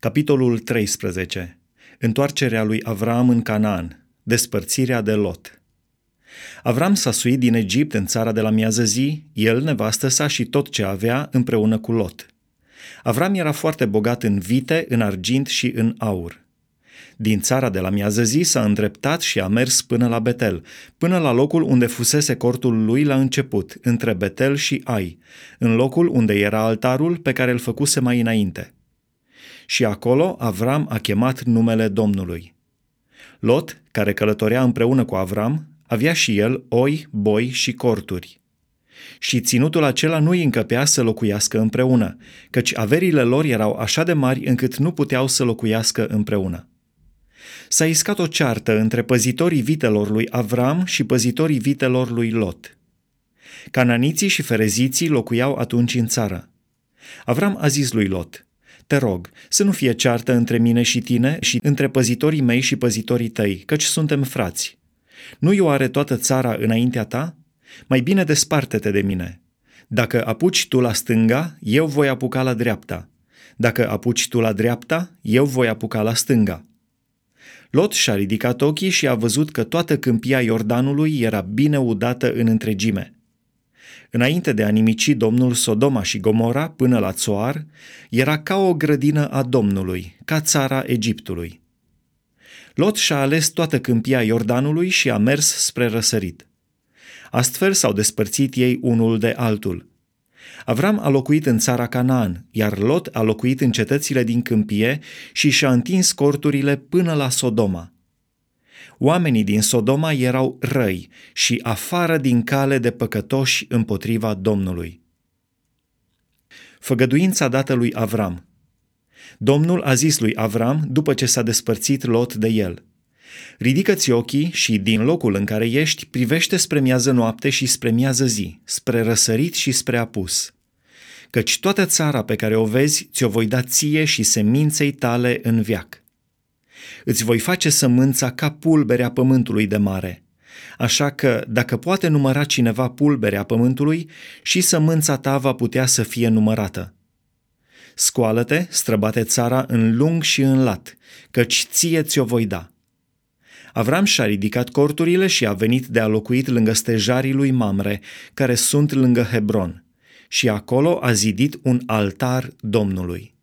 Capitolul 13. Întoarcerea lui Avram în Canaan. Despărțirea de Lot. Avram s-a suit din Egipt în țara de la miază zi, el, nevastă sa și tot ce avea împreună cu Lot. Avram era foarte bogat în vite, în argint și în aur. Din țara de la miază zi s-a îndreptat și a mers până la Betel, până la locul unde fusese cortul lui la început, între Betel și Ai, în locul unde era altarul pe care îl făcuse mai înainte – și acolo Avram a chemat numele Domnului. Lot, care călătorea împreună cu Avram, avea și el oi, boi și corturi. Și ținutul acela nu îi încăpea să locuiască împreună, căci averile lor erau așa de mari încât nu puteau să locuiască împreună. S-a iscat o ceartă între păzitorii vitelor lui Avram și păzitorii vitelor lui Lot. Cananiții și fereziții locuiau atunci în țară. Avram a zis lui Lot – te rog, să nu fie ceartă între mine și tine și între păzitorii mei și păzitorii tăi, căci suntem frați. Nu eu are toată țara înaintea ta? Mai bine desparte-te de mine. Dacă apuci tu la stânga, eu voi apuca la dreapta. Dacă apuci tu la dreapta, eu voi apuca la stânga. Lot și-a ridicat ochii și a văzut că toată câmpia Iordanului era bine udată în întregime – Înainte de a nimici Domnul Sodoma și Gomora până la Țoar, era ca o grădină a Domnului, ca țara Egiptului. Lot și-a ales toată câmpia Iordanului și a mers spre răsărit. Astfel s-au despărțit ei unul de altul. Avram a locuit în țara Canaan, iar Lot a locuit în cetățile din câmpie și și-a întins corturile până la Sodoma. Oamenii din Sodoma erau răi și afară din cale de păcătoși împotriva Domnului. Făgăduința dată lui Avram Domnul a zis lui Avram după ce s-a despărțit Lot de el. Ridică-ți ochii și din locul în care ești privește spre miază noapte și spre miază zi, spre răsărit și spre apus. Căci toată țara pe care o vezi ți-o voi da ție și seminței tale în viac îți voi face sămânța ca pulberea pământului de mare. Așa că, dacă poate număra cineva pulberea pământului, și sămânța ta va putea să fie numărată. Scoală-te, străbate țara în lung și în lat, căci ție ți-o voi da. Avram și-a ridicat corturile și a venit de a locuit lângă stejarii lui Mamre, care sunt lângă Hebron, și acolo a zidit un altar Domnului.